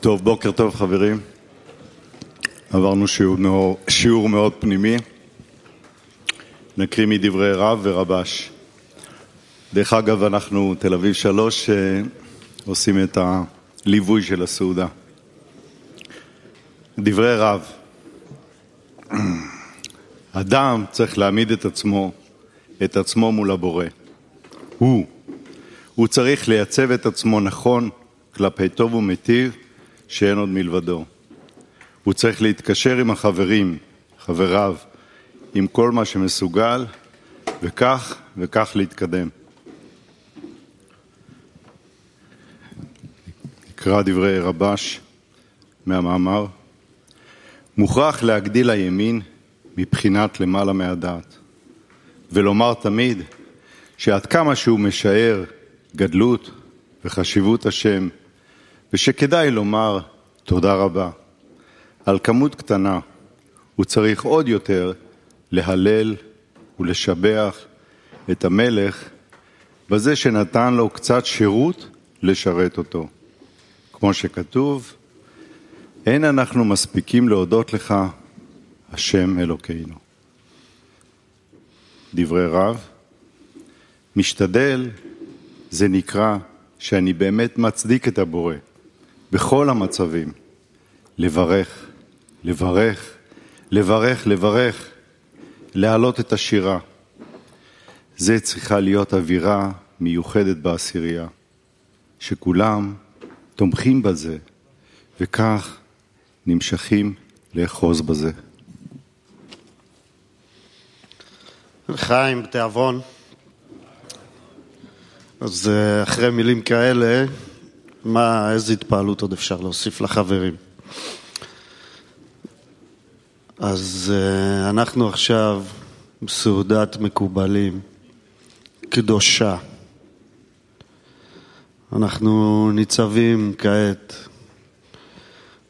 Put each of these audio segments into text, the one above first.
טוב, בוקר טוב חברים. עברנו שיעור, שיעור מאוד פנימי. נקריא מדברי רב ורבש. דרך אגב, אנחנו תל אביב שלוש אה, עושים את הליווי של הסעודה. דברי רב. אדם צריך להעמיד את עצמו, את עצמו מול הבורא. הוא. הוא צריך לייצב את עצמו נכון כלפי טוב ומיטיב שאין עוד מלבדו. הוא צריך להתקשר עם החברים, חבריו, עם כל מה שמסוגל, וכך וכך להתקדם. נקרא דברי רבש מהמאמר. מוכרח להגדיל הימין מבחינת למעלה מהדעת, ולומר תמיד שעד כמה שהוא משער גדלות וחשיבות השם, ושכדאי לומר תודה רבה. על כמות קטנה הוא צריך עוד יותר להלל ולשבח את המלך בזה שנתן לו קצת שירות לשרת אותו. כמו שכתוב, אין אנחנו מספיקים להודות לך, השם אלוקינו. דברי רב, משתדל זה נקרא שאני באמת מצדיק את הבורא בכל המצבים. לברך, לברך, לברך, לברך, להעלות את השירה. זה צריכה להיות אווירה מיוחדת בעשירייה, שכולם תומכים בזה, וכך נמשכים לאחוז בזה. חיים, תיאבון. אז אה, אחרי מילים כאלה, מה, איזה התפעלות עוד אפשר להוסיף לחברים? אז uh, אנחנו עכשיו בסעודת מקובלים, קדושה. אנחנו ניצבים כעת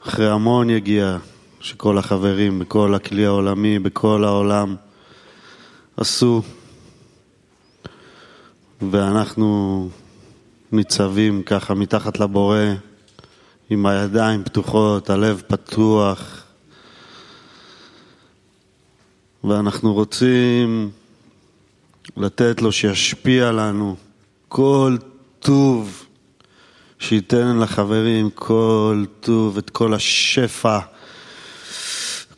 אחרי המון יגיעה שכל החברים בכל הכלי העולמי, בכל העולם עשו, ואנחנו ניצבים ככה מתחת לבורא עם הידיים פתוחות, הלב פתוח, ואנחנו רוצים לתת לו שישפיע לנו כל טוב, שייתן לחברים כל טוב, את כל השפע,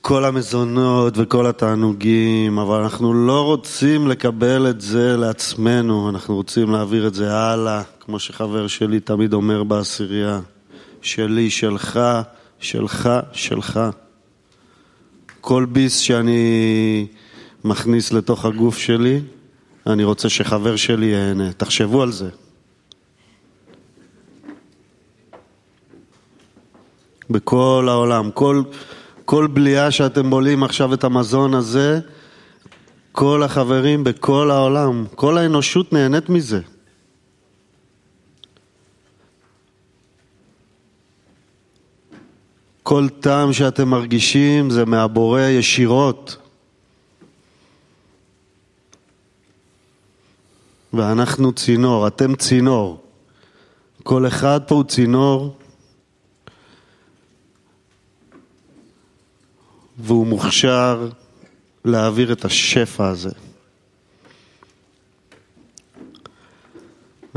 כל המזונות וכל התענוגים, אבל אנחנו לא רוצים לקבל את זה לעצמנו, אנחנו רוצים להעביר את זה הלאה, כמו שחבר שלי תמיד אומר בעשירייה, שלי, שלך, שלך, שלך. כל ביס שאני מכניס לתוך הגוף שלי, אני רוצה שחבר שלי ייהנה. תחשבו על זה. בכל העולם, כל, כל בליעה שאתם בולים עכשיו את המזון הזה, כל החברים בכל העולם, כל האנושות נהנית מזה. כל טעם שאתם מרגישים זה מהבורא ישירות. ואנחנו צינור, אתם צינור. כל אחד פה הוא צינור, והוא מוכשר להעביר את השפע הזה.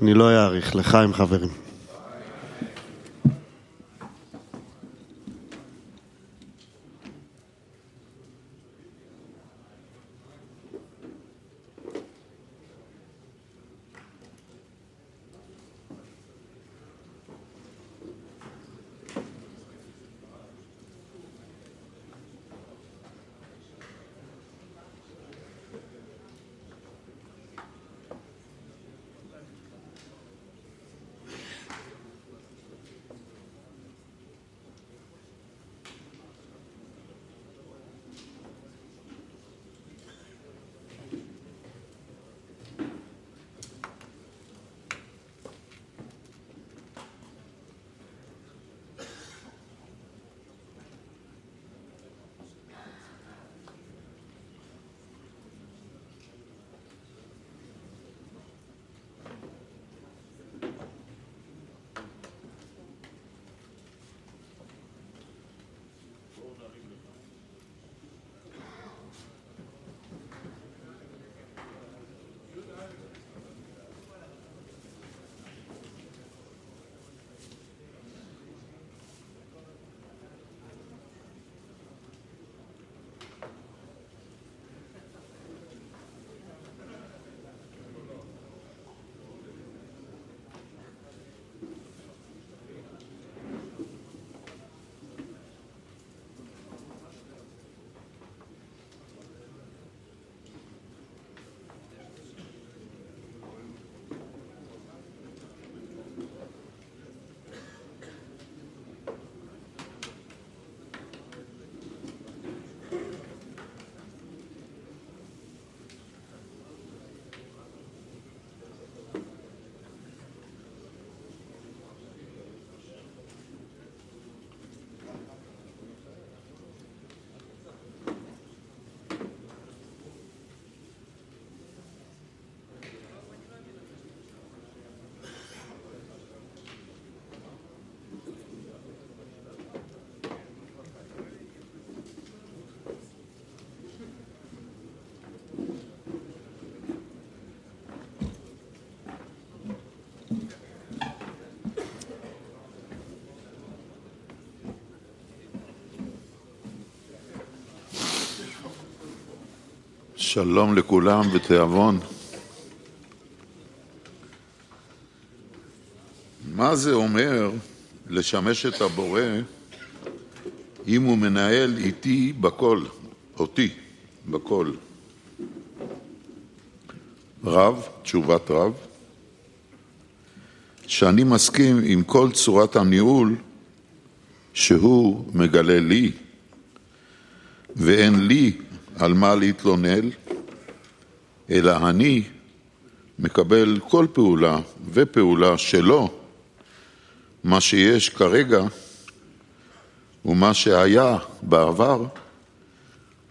אני לא אאריך, לחיים חברים. שלום לכולם ותיאבון. מה זה אומר לשמש את הבורא אם הוא מנהל איתי בכל, אותי בכל? רב, תשובת רב, שאני מסכים עם כל צורת הניהול שהוא מגלה לי, ואין לי על מה להתלונן, אלא אני מקבל כל פעולה ופעולה שלו, מה שיש כרגע ומה שהיה בעבר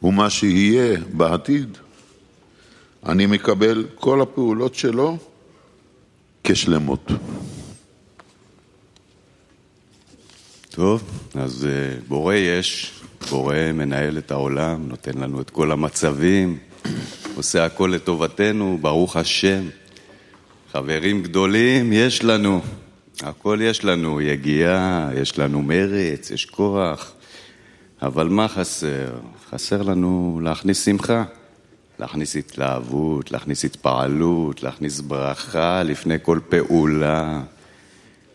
ומה שיהיה בעתיד, אני מקבל כל הפעולות שלו כשלמות. טוב, אז אה, בורא יש, בורא מנהל את העולם, נותן לנו את כל המצבים, עושה הכל לטובתנו, ברוך השם. חברים גדולים יש לנו, הכל יש לנו, יגיעה, יש לנו מרץ, יש כוח, אבל מה חסר? חסר לנו להכניס שמחה, להכניס התלהבות, להכניס התפעלות, להכניס ברכה לפני כל פעולה.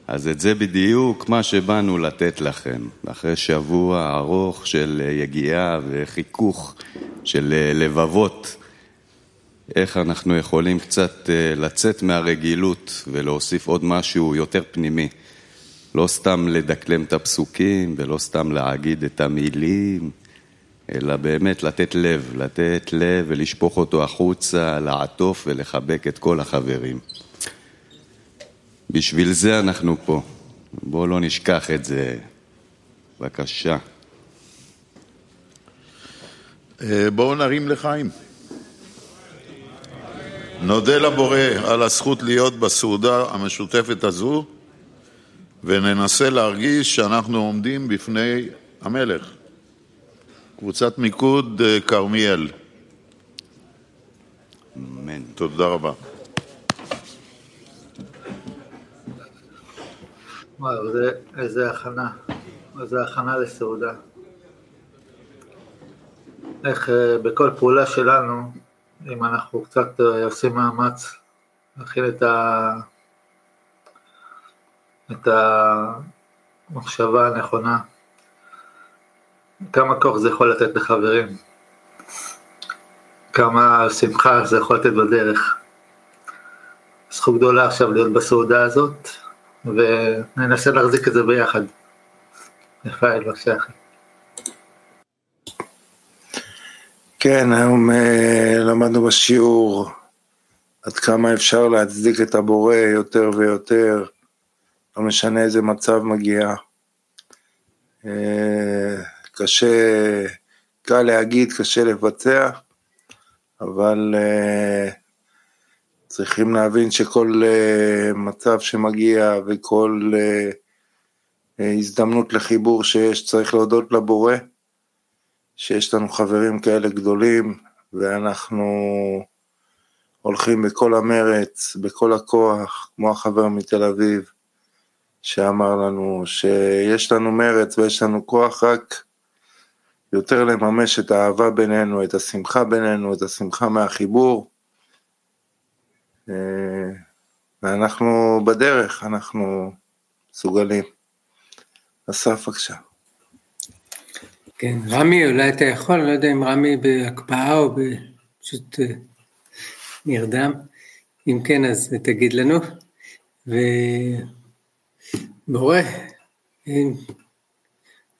אז את זה בדיוק מה שבאנו לתת לכם, אחרי שבוע ארוך של יגיעה וחיכוך של לבבות, איך אנחנו יכולים קצת אה, לצאת מהרגילות ולהוסיף עוד משהו יותר פנימי. לא סתם לדקלם את הפסוקים ולא סתם להגיד את המילים, אלא באמת לתת לב, לתת לב ולשפוך אותו החוצה, לעטוף ולחבק את כל החברים. בשביל זה אנחנו פה. בואו לא נשכח את זה. בבקשה. אה, בואו נרים לחיים. נודה לבורא על הזכות להיות בסעודה המשותפת הזו וננסה להרגיש שאנחנו עומדים בפני המלך. קבוצת מיקוד אה, כרמיאל. אמן. תודה רבה. וואו, זה, איזה הכנה, איזה הכנה לסעודה. איך אה, בכל פעולה שלנו, אם אנחנו קצת אה, עושים מאמץ להכין את, ה... את המחשבה הנכונה, כמה כוח זה יכול לתת לחברים, כמה שמחה זה יכול לתת בדרך. זכות גדולה עכשיו להיות בסעודה הזאת, וננסה להחזיק את זה ביחד. רפאל, בבקשה אחי. כן, היום אה, למדנו בשיעור עד כמה אפשר להצדיק את הבורא יותר ויותר, לא משנה איזה מצב מגיע. אה, קשה, קל להגיד, קשה לבצע, אבל אה, צריכים להבין שכל uh, מצב שמגיע וכל uh, uh, הזדמנות לחיבור שיש צריך להודות לבורא, שיש לנו חברים כאלה גדולים ואנחנו הולכים בכל המרץ, בכל הכוח, כמו החבר מתל אביב שאמר לנו שיש לנו מרץ ויש לנו כוח רק יותר לממש את האהבה בינינו, את השמחה בינינו, את השמחה מהחיבור. אה, ואנחנו בדרך, אנחנו מסוגלים. אסף, בבקשה. כן, רמי, אולי אתה יכול, לא יודע אם רמי בהקפאה או פשוט אה, נרדם. אם כן, אז תגיד לנו. ובורא,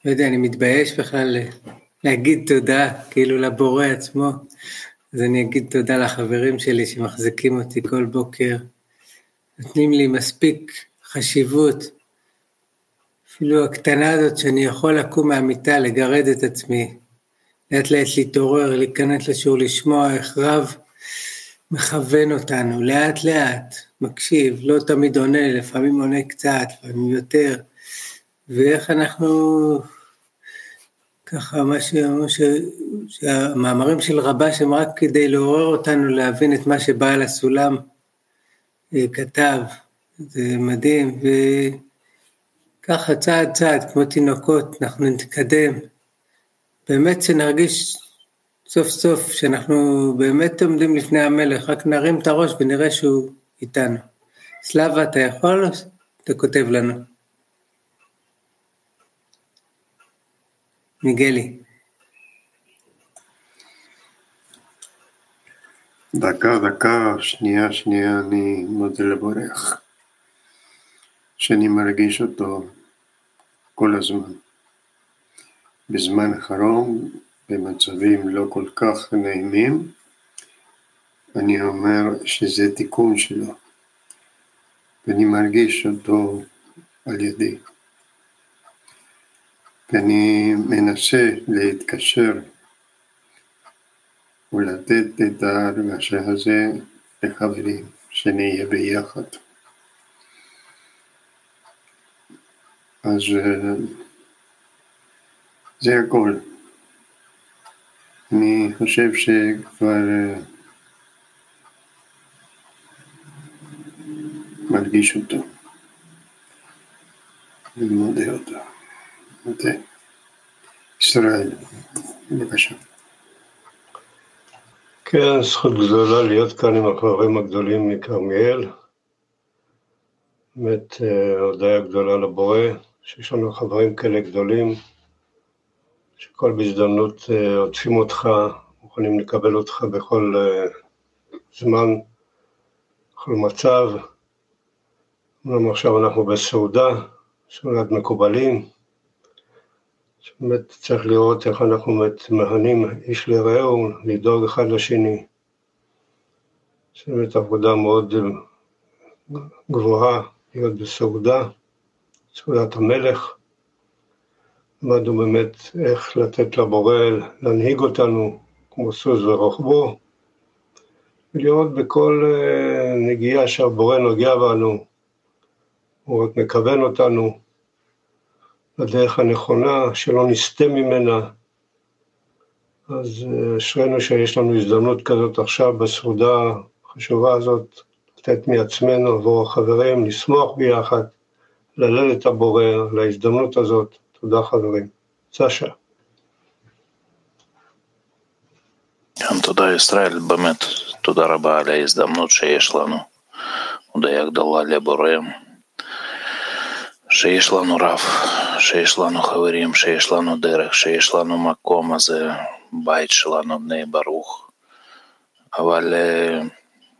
לא יודע, אני מתבייש בכלל להגיד תודה, כאילו לבורא עצמו. אז אני אגיד תודה לחברים שלי שמחזיקים אותי כל בוקר, נותנים לי מספיק חשיבות, אפילו הקטנה הזאת שאני יכול לקום מהמיטה, לגרד את עצמי, לאט לאט להתעורר, להיכנס לשיעור, לשמוע איך רב מכוון אותנו, לאט לאט, מקשיב, לא תמיד עונה, לפעמים עונה קצת, לפעמים יותר, ואיך אנחנו ככה מה ש... ש... שהמאמרים של רבש הם רק כדי לעורר אותנו להבין את מה שבעל הסולם אה, כתב, זה מדהים, וככה צעד צעד כמו תינוקות אנחנו נתקדם, באמת שנרגיש סוף סוף, שאנחנו באמת עומדים לפני המלך, רק נרים את הראש ונראה שהוא איתנו. סלאבה, אתה יכול? אתה כותב לנו. מיגלי. דקה, דקה, שנייה, שנייה, אני מודה לבורך, שאני מרגיש אותו כל הזמן. בזמן האחרון, במצבים לא כל כך נעימים, אני אומר שזה תיקון שלו, ואני מרגיש אותו על ידי. ואני מנסה להתקשר ולתת את ההרגשה הזה לחברים, שנהיה ביחד. אז אה, זה הכל. אני חושב שכבר אה, מרגיש אותו. אני מודה אותו. מודה. ישראל, בבקשה. כן, זכות גדולה להיות כאן עם החברים הגדולים מכרמיאל. באמת אה, הודיה גדולה לבורא, שיש לנו חברים כאלה גדולים, שכל בהזדמנות אה, עוטפים אותך, מוכנים לקבל אותך בכל אה, זמן, בכל מצב. אומנם עכשיו אנחנו בסעודה, סעודת מקובלים, באמת צריך לראות איך אנחנו באמת מהנים איש לרעהו, לדאוג אחד לשני. זו באמת עבודה מאוד גבוהה להיות בסעודה, סעודת המלך. למדנו באמת איך לתת לבורא להנהיג אותנו כמו סוס ורוחבו, ולראות בכל אה, נגיעה שהבורא נוגע בנו, הוא רק מכוון אותנו לדרך הנכונה, שלא נסטה ממנה. אז אה, אשרינו שיש לנו הזדמנות כזאת עכשיו בסעודה החשובה הזאת, לתת מעצמנו עבור החברים, לשמוח ביחד, להלל את הבורא על ההזדמנות הזאת. תודה חברים. סשה. כן, תודה ישראל, באמת תודה רבה על ההזדמנות שיש לנו. הודיה גדולה לבורא, שיש לנו רב, שיש לנו חברים, שיש לנו דרך, שיש לנו מקום הזה, בית שלנו, בני ברוך. אבל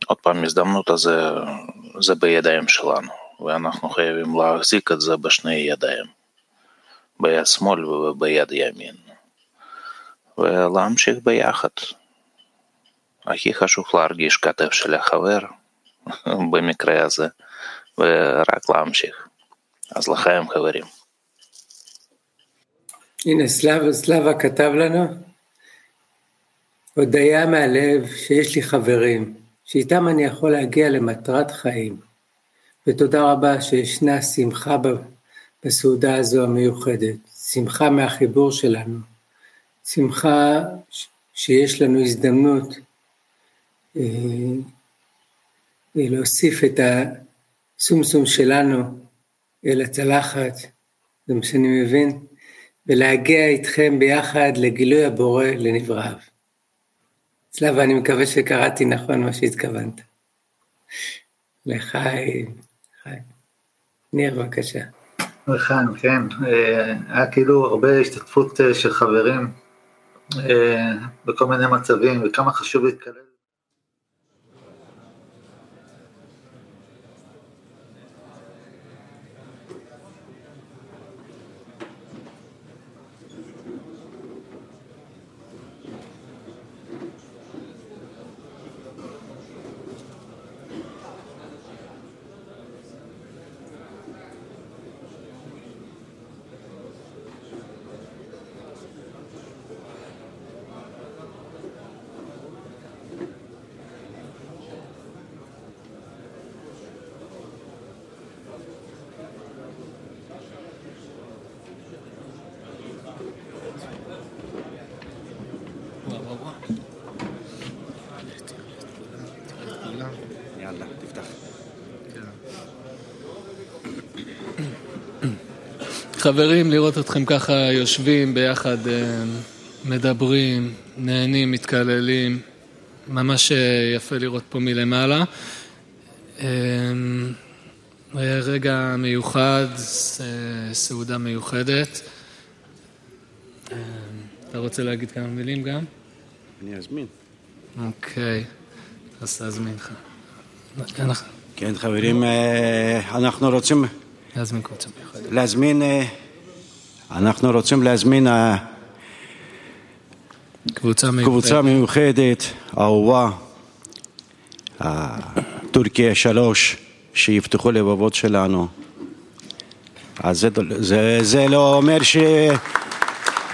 עוד פעם, הזדמנות הזה, זה בידיים שלנו, ואנחנו חייבים להחזיק את זה בשני ידיים, ביד שמאל וביד ימין, ולהמשיך ביחד. הכי חשוב להרגיש כתף של החבר, במקרה הזה, ורק להמשיך. אז לחיים חברים. הנה סלאבה, סלאבה כתב לנו, הודיה מהלב שיש לי חברים, שאיתם אני יכול להגיע למטרת חיים. ותודה רבה שישנה שמחה בסעודה הזו המיוחדת, שמחה מהחיבור שלנו, שמחה שיש לנו הזדמנות אה, להוסיף את הסומסום שלנו אל הצלחת, זה מה שאני מבין, ולהגיע איתכם ביחד לגילוי הבורא לנבראיו. צלב, אני מקווה שקראתי נכון מה שהתכוונת. לחיים, חיים. ניר, בבקשה. לחיים, כן. אה, היה כאילו הרבה השתתפות אה, של חברים אה, בכל מיני מצבים, וכמה חשוב להתקלל. חברים, לראות אתכם ככה יושבים ביחד, מדברים, נהנים, מתקללים, ממש יפה לראות פה מלמעלה. רגע מיוחד, סעודה מיוחדת. אתה רוצה להגיד כמה מילים גם? אני אזמין. אוקיי, אז תזמין לך. כן, חברים, אנחנו רוצים... להזמין קבוצה מיוחדת. להזמין... אנחנו רוצים להזמין קבוצה מיוחדת, קבוצה מיוחדת, אהובה, טורקיה שלוש, שיפתחו לבבות שלנו. אז זה, זה, זה לא אומר ש...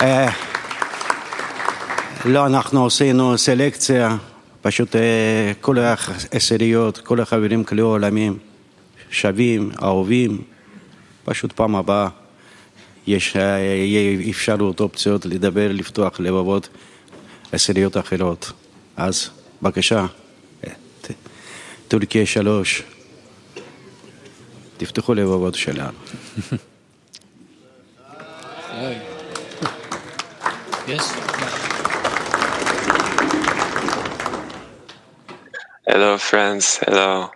אה, לא, אנחנו עשינו סלקציה, פשוט אה, כל העשיריות, כל החברים כלי עולמים, שווים, אהובים, פשוט פעם הבאה יש, יהיה אפשרות, אופציות לדבר, לפתוח לבבות עשיריות אחרות. אז בבקשה, טורקיה שלוש, תפתחו לבבות שלנו. Hello, friends. Hello.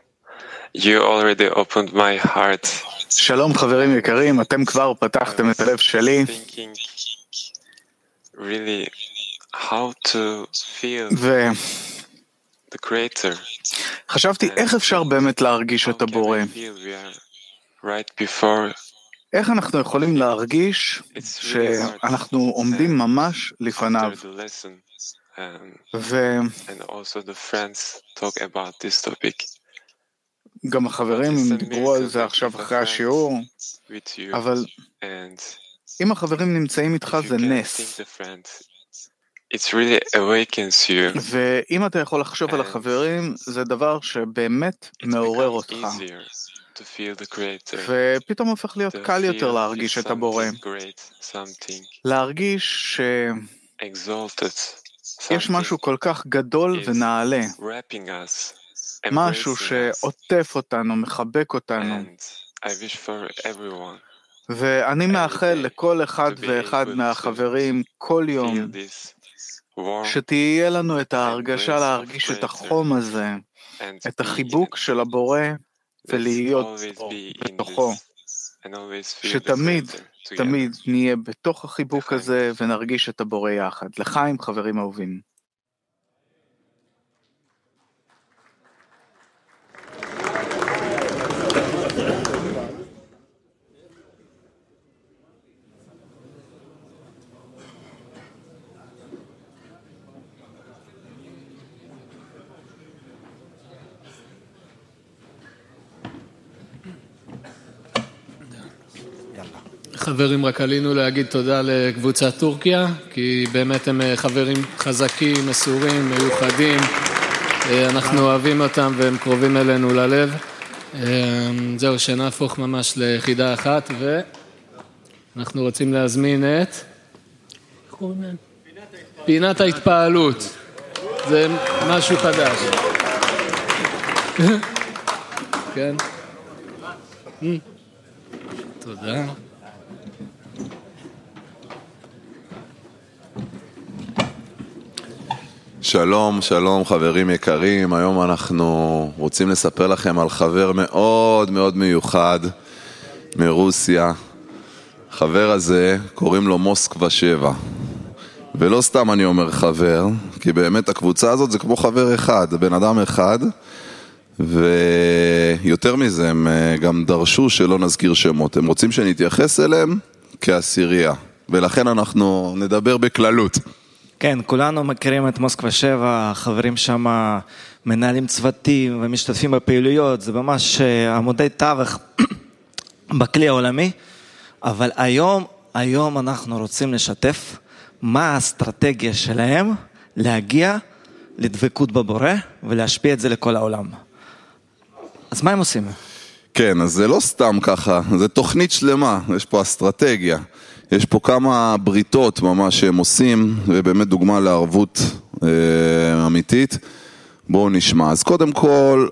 You already opened my heart. שלום חברים יקרים, אתם כבר פתחתם את הלב שלי. Really how to feel ו... the creator. חשבתי איך אפשר באמת להרגיש את הבורא. Right before איך אנחנו יכולים להרגיש שאנחנו עומדים ממש לפניו. after Um, topic החברים הם דיברו על זה עכשיו אחרי השיעור. אבל אם החברים נמצאים איתך זה נס. ואם אתה יכול לחשוב על החברים, זה דבר שבאמת מעורר אותך. ופתאום הופך להיות קל יותר להרגיש את הבורא. להרגיש שיש exalted, משהו כל כך גדול ונעלה, משהו. שעוטף אותנו, מחבק אותנו. ואני מאחל לכל אחד ואחד מהחברים כל יום שתהיה לנו את ההרגשה להרגיש את החום הזה, את החיבוק של הבורא ולהיות בתוכו. שתמיד. תמיד נהיה בתוך החיבוק הזה ונרגיש את הבורא יחד. לחיים חברים אהובים. חברים, רק עלינו להגיד תודה לקבוצת טורקיה, כי באמת הם אה, חברים חזקים, מסורים, מיוחדים. אה, אנחנו אוהבים אותם והם קרובים אלינו ללב. אה, זהו, שנהפוך ממש ליחידה אחת, ואנחנו רוצים להזמין את... פינת ההתפעלות. זה משהו חדש. כן? תודה. שלום, שלום חברים יקרים, היום אנחנו רוצים לספר לכם על חבר מאוד מאוד מיוחד מרוסיה. חבר הזה, קוראים לו מוסקבה 7. ולא סתם אני אומר חבר, כי באמת הקבוצה הזאת זה כמו חבר אחד, בן אדם אחד, ויותר מזה, הם אה, גם דרשו שלא נזכיר שמות, הם רוצים שנתייחס אליהם כעשירייה, ולכן אנחנו נדבר בכללות. כן, כולנו מכירים את מוסקבה 7, החברים שם מנהלים צוותים ומשתתפים בפעילויות, זה ממש אה, עמודי תווך בכלי העולמי, אבל היום, היום אנחנו רוצים לשתף מה האסטרטגיה שלהם להגיע לדבקות בבורא ולהשפיע את זה לכל העולם. אז מה הם עושים? כן, אז זה לא סתם ככה, זה תוכנית שלמה, יש פה אסטרטגיה. יש פה כמה בריתות ממש שהם עושים, ובאמת דוגמה לערבות אה, אמיתית. בואו נשמע. אז קודם כל,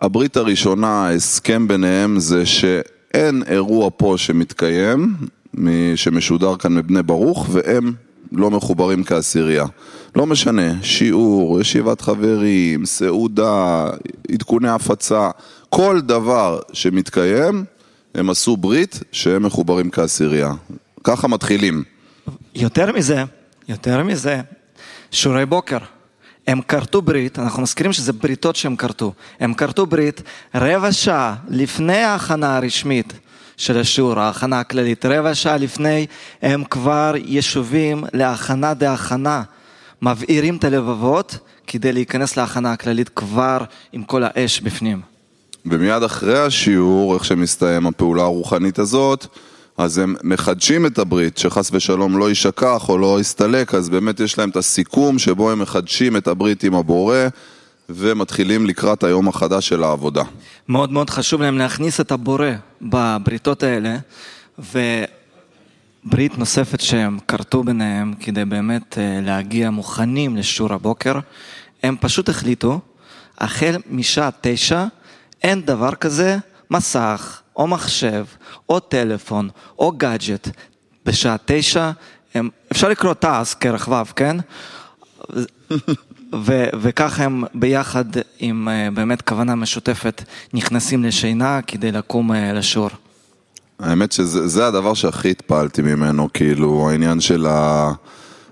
הברית הראשונה, ההסכם ביניהם זה שאין אירוע פה שמתקיים, שמשודר כאן מבני ברוך, והם לא מחוברים כעשירייה. לא משנה, שיעור, ישיבת חברים, סעודה, עדכוני הפצה, כל דבר שמתקיים, הם עשו ברית שהם מחוברים כעשירייה. ככה מתחילים. יותר מזה, יותר מזה, שיעורי בוקר. הם כרתו ברית, אנחנו מזכירים שזה בריתות שהם כרתו. הם כרתו ברית רבע שעה לפני ההכנה הרשמית של השיעור, ההכנה הכללית. רבע שעה לפני הם כבר ישובים להכנה דהכנה. מבעירים את הלבבות כדי להיכנס להכנה הכללית כבר עם כל האש בפנים. ומיד אחרי השיעור, איך שמסתיים הפעולה הרוחנית הזאת, אז הם מחדשים את הברית, שחס ושלום לא יישכח או לא יסתלק, אז באמת יש להם את הסיכום שבו הם מחדשים את הברית עם הבורא ומתחילים לקראת היום החדש של העבודה. מאוד מאוד חשוב להם להכניס את הבורא בבריתות האלה, וברית נוספת שהם כרתו ביניהם כדי באמת אה, להגיע מוכנים לשיעור הבוקר, הם פשוט החליטו, החל משעה תשע, אין דבר כזה מסך, או מחשב, או טלפון, או גאדג'ט, בשעה תשע, הם, אפשר לקרוא תעש ו', כן? ו- וככה הם ביחד עם אה, באמת כוונה משותפת נכנסים לשינה כדי לקום אה, לשיעור. האמת שזה הדבר שהכי התפעלתי ממנו, כאילו העניין של ה...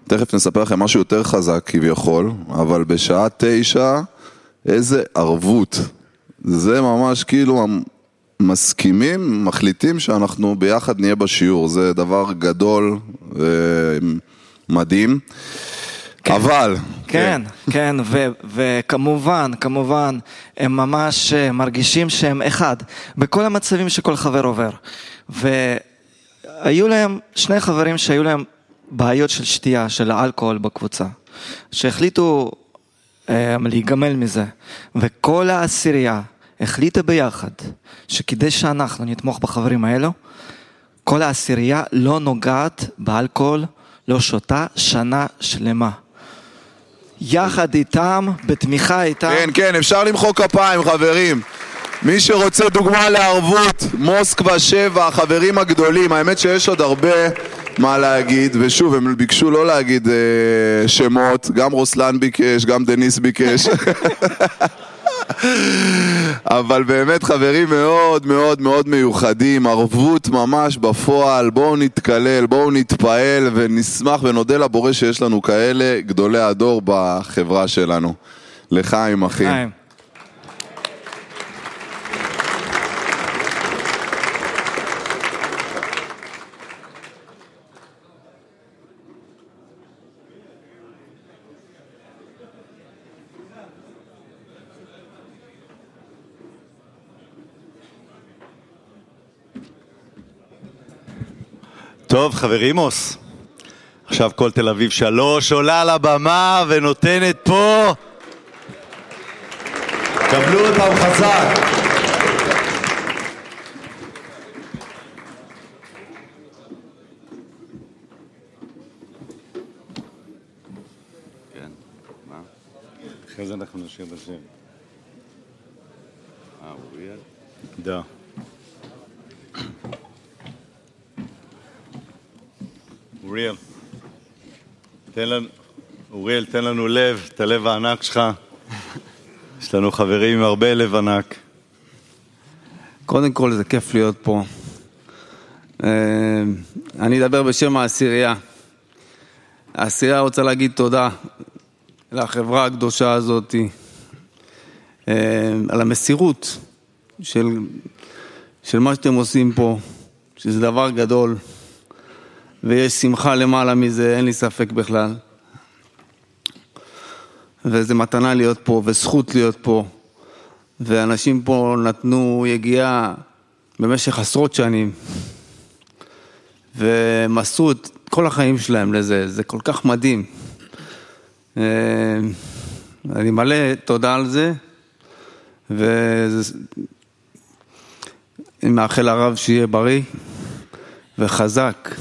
תכף נספר לכם משהו יותר חזק כביכול, אבל בשעה תשע, איזה ערבות. זה ממש כאילו מסכימים, מחליטים שאנחנו ביחד נהיה בשיעור, זה דבר גדול ומדהים. כן, אבל... כן, כן, כן ו- וכמובן, כמובן, הם ממש אה, מרגישים שהם אחד, בכל המצבים שכל חבר עובר. והיו להם, שני חברים שהיו להם בעיות של שתייה, של אלכוהול בקבוצה, שהחליטו אה, להיגמל מזה, וכל העשירייה החליטה ביחד שכדי שאנחנו נתמוך בחברים האלו, כל העשירייה לא נוגעת באלכוהול, לא שותה שנה שלמה. יחד איתם, בתמיכה איתם. כן, כן, אפשר למחוא כפיים, חברים. מי שרוצה דוגמה לערבות, מוסקבה 7, החברים הגדולים, האמת שיש עוד הרבה מה להגיד, ושוב, הם ביקשו לא להגיד אה, שמות, גם רוסלן ביקש, גם דניס ביקש. אבל באמת חברים מאוד מאוד מאוד מיוחדים, ערבות ממש בפועל, בואו נתקלל, בואו נתפעל ונשמח ונודה לבורא שיש לנו כאלה גדולי הדור בחברה שלנו. לחיים אחי. טוב, חברי מוס, עכשיו כל תל אביב שלוש עולה לבמה ונותנת פה... קבלו אותם חזק. כן, אחרי זה אנחנו נשאיר השם. אה, אוריאל? Да. אוריאל, תן לנו, אוריאל, תן לנו לב, את הלב הענק שלך. יש לנו חברים עם הרבה לב ענק. קודם כל זה כיף להיות פה. אני אדבר בשם העשירייה. העשירייה רוצה להגיד תודה לחברה הקדושה הזאת, על המסירות של, של מה שאתם עושים פה, שזה דבר גדול. ויש שמחה למעלה מזה, אין לי ספק בכלל. וזו מתנה להיות פה, וזכות להיות פה. ואנשים פה נתנו יגיעה במשך עשרות שנים, ומסרו את כל החיים שלהם לזה, זה כל כך מדהים. אה, אני מלא תודה על זה, ואני מאחל לרב שיהיה בריא וחזק.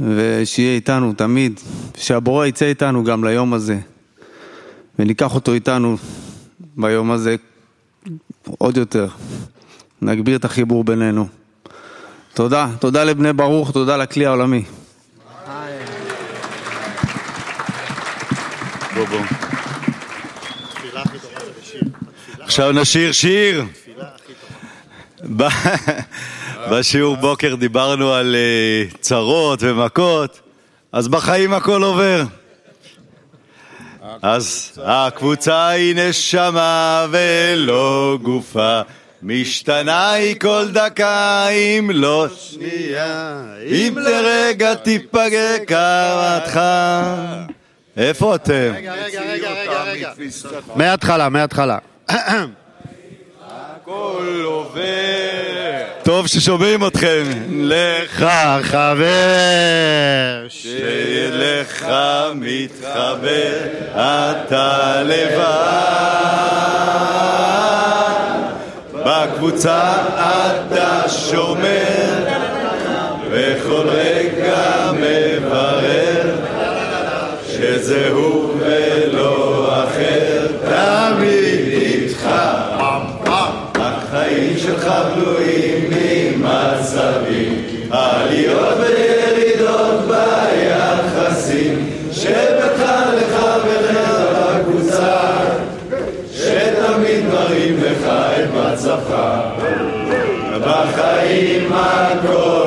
ושיהיה איתנו תמיד, שהבורא יצא איתנו גם ליום הזה, וניקח אותו איתנו ביום הזה עוד יותר, נגביר את החיבור בינינו. תודה, תודה לבני ברוך, תודה לכלי העולמי. עכשיו נשיר שיר. בשיעור בוקר דיברנו על אה, צרות ומכות, אז בחיים הכל עובר. אז הקבוצה היא נשמה ולא גופה, משתנה היא כל דקה אם לא שנייה, אם לרגע תיפגע קמתך. איפה אתם? מההתחלה, מההתחלה. הכל עובר. טוב ששומעים אתכם. לך חבר, שלך מתחבר, אתה לבד. בקבוצה אתה שומר, וכל רגע מברר, שזהו ולא אחר, תמיד איתך. שלך בנויים ממצבים, עליות וירידות ביחסים, שבך לחבריך בקבוצה, שתמיד מראים לך את מצבך. בחיים הכל